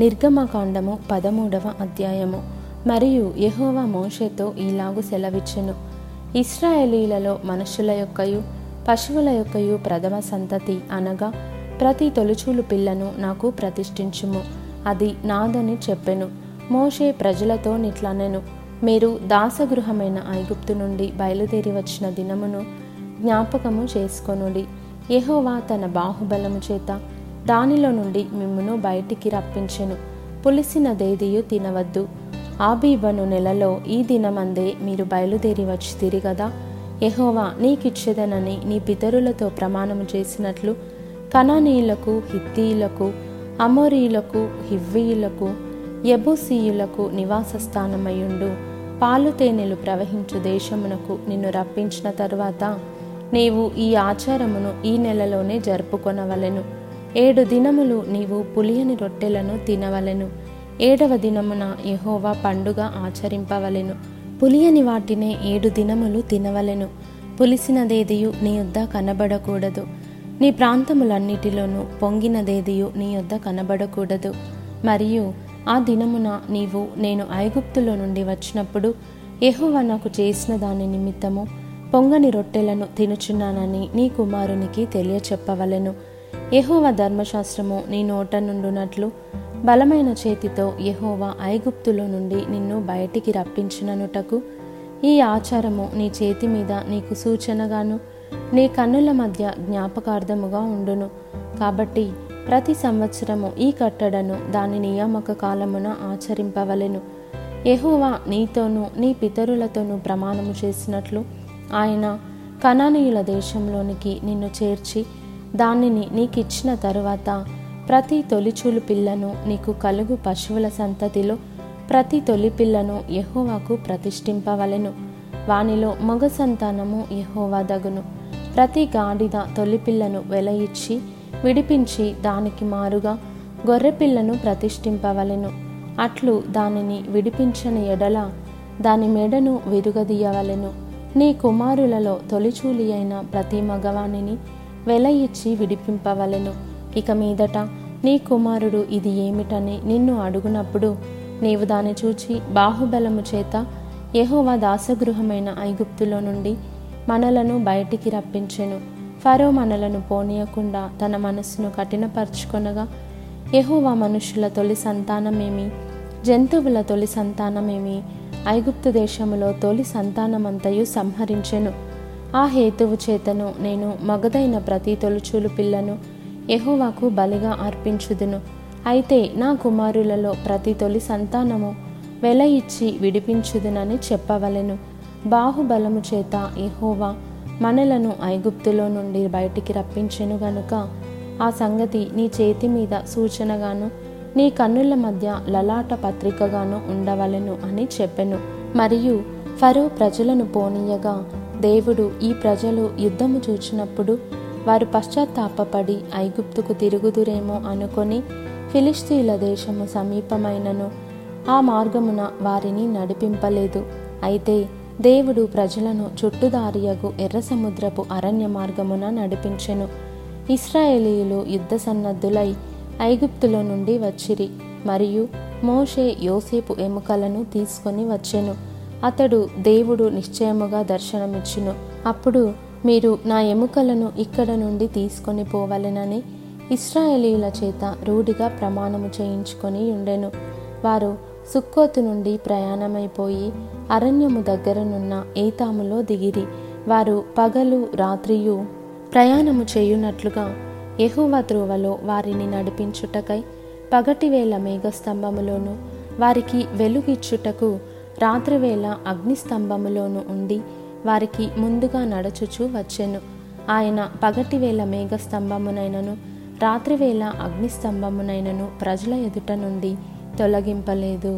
నిర్గమకాండము పదమూడవ అధ్యాయము. మరియు యహోవ మోషేతో ఈలాగు సెలవిచ్చెను. ఇస్రాయేలీలలో మనుషుల యొక్కయు పశువుల యొక్కయు ప్రథమ సంతతి అనగా ప్రతి తొలుచూలు పిల్లను నాకు ప్రతిష్ఠించుము. అది నాదని చెప్పెను. మోషే ప్రజలతో నిట్లనెను. మీరు దాసగృహమైన ఐగుప్తు నుండి బయలుదేరి వచ్చిన దినమును జ్ఞాపకము చేసుకొనుడి. యహోవా తన బాహుబలము చేత దానిలో నుండి మిమ్మును బయటికి రప్పించెను. పులిసిన దేదీయు తినవద్దు. ఆబీబను నెలలో ఈ దినమందే మీరు బయలుదేరి వచ్చితిరి కదా యెహోవా నీకిచ్చేదనని నీ పితరులతో ప్రమాణము చేసినట్లు కనానీయులకు హిత్తీయులకు అమోరీయులకు హివ్వీయులకు యబూసీయులకు నివాస స్థానమయుండు పాలు తేనెలు ప్రవహించు దేశమునకు నిన్ను రప్పించిన తరువాత నీవు ఈ ఆచారమును ఈ నెలలోనే జరుపుకొనవలెను. ఏడు దినములు నీవు పులియని రొట్టెలను తినవలెను. ఏడవ దినమున యహోవా పండుగ ఆచరింపవలెను. పులియని వాటినే ఏడు దినములు తినవలెను. పులిసినదేదియు నీ యొద్ద కనబడకూడదు. నీ ప్రాంతములన్నిటిలోనూ పొంగినదేదియు నీ యొద్ద కనబడకూడదు. మరియు ఆ దినమున నీవు నేను ఐగుప్తులో నుండి వచ్చినప్పుడు యహోవా నాకు చేసిన దాని నిమిత్తము పొంగని రొట్టెలను తినుచున్నానని నీ కుమారునికి తెలియచెప్పవలెను. యెహోవా ధర్మశాస్త్రము నీ నోట నుండునట్లు. బలమైన చేతితో యహోవా ఐగుప్తులో నుండి నిన్ను బయటికి రప్పించిననుటకు. ఈ ఆచారము నీ చేతి మీద నీకు సూచనగాను నీ కన్నుల మధ్య జ్ఞాపకార్థముగా ఉండును. కాబట్టి ప్రతి సంవత్సరము ఈ కట్టడను దాని నియామక కాలమున ఆచరింపవలెను. యహోవా నీతోనూ నీ పితరులతోనూ ప్రమాణము చేసినట్లు ఆయన కణానీయుల దేశంలోనికి నిన్ను చేర్చి దానిని నీకిచ్చిన తరువాత ప్రతి తొలిచూలు పిల్లను నీకు కలుగు పశువుల సంతతిలో ప్రతి తొలి పిల్లను యహోవాకు ప్రతిష్ఠింపవలెను. వానిలో మగ సంతానము యహోవా దగును. ప్రతి గాడిద తొలి పిల్లను వెలయిచ్చి విడిపించి దానికి మారుగా గొర్రెపిల్లను ప్రతిష్ఠింపవలెను. అట్లు దానిని విడిపించని ఎడల దాని మెడను విరుగదీయవలెను. నీ కుమారులలో తొలిచూలి అయిన ప్రతి మగవానిని వెల ఇచ్చి విడిపింపవలెను. ఇక మీదట నీ కుమారుడు ఇది ఏమిటని నిన్ను అడుగునప్పుడు నీవు దాన్ని చూచి బాహుబలము చేత యహోవా దాసగృహమైన ఐగుప్తులో నుండి మనలను బయటికి రప్పించెను. ఫరో మనలను పోనీయకుండా తన మనస్సును కఠినపరుచుకొనగా యహోవా మనుషుల తొలి సంతానమేమి? జంతువుల తొలి సంతానమేమి? ఐగుప్తు దేశములో తొలి సంతానమంతయు సంహరించెను. ఆ హేతువు చేతను నేను మగదైన ప్రతి తొలుచూలు పిల్లను యహోవాకు బలిగా అర్పించుదును. అయితే నా కుమారులలో ప్రతి తొలి సంతానము వెల ఇచ్చి విడిపించుదునని చెప్పవలెను. బాహుబలము చేత యహోవా మనలను ఐగుప్తులో నుండి బయటికి రప్పించెను గనుక ఆ సంగతి నీ చేతి మీద సూచనగాను నీ కన్నుల మధ్య లలాట పత్రికగాను ఉండవలెను అని చెప్పెను. మరియు ఫరో ప్రజలను పోనీయగా దేవుడు ఈ ప్రజలు యుద్ధము చూచినప్పుడు వారు పశ్చాత్తాపడి ఐగుప్తుకు తిరుగుదురేమో అనుకొని ఫిలిస్తీన్ల దేశము సమీపమైనను ఆ మార్గమున వారిని నడిపింపలేదు. అయితే దేవుడు ప్రజలను చుట్టుదారియగు ఎర్ర సముద్రపు అరణ్య మార్గమున నడిపించెను. ఇస్రాయేలీయులు యుద్ధ సన్నద్ధులై ఐగుప్తులో నుండి వచ్చిరి. మరియు మోషే యోసేపు ఎముకలను తీసుకొని వచ్చెను. అతడు దేవుడు నిశ్చయముగా దర్శనమిచ్చును. అప్పుడు మీరు నా ఎముకలను ఇక్కడ నుండి తీసుకొని పోవలెనని ఇస్రాయేలీల చేత రూఢిగా ప్రమాణము చేయించుకొని ఉండెను. వారు సుక్కోతు నుండి ప్రయాణమైపోయి అరణ్యము దగ్గరనున్న ఏతాములో దిగిరి. వారు పగలు రాత్రియు ప్రయాణము చేయునట్లుగా యెహోవా త్రోవలో వారిని నడిపించుటకై పగటివేళ మేఘస్తంభములోను వారికి వెలుగిచ్చుటకు రాత్రివేళ అగ్నిస్తంభములోను ఉండి వారికి ముందుగా నడచుచు వచ్చెను. ఆయన పగటివేళ మేఘస్తంభమునైనను రాత్రివేళ అగ్నిస్తంభమునైనను ప్రజల ఎదుట నుండి తొలగింపలేదు.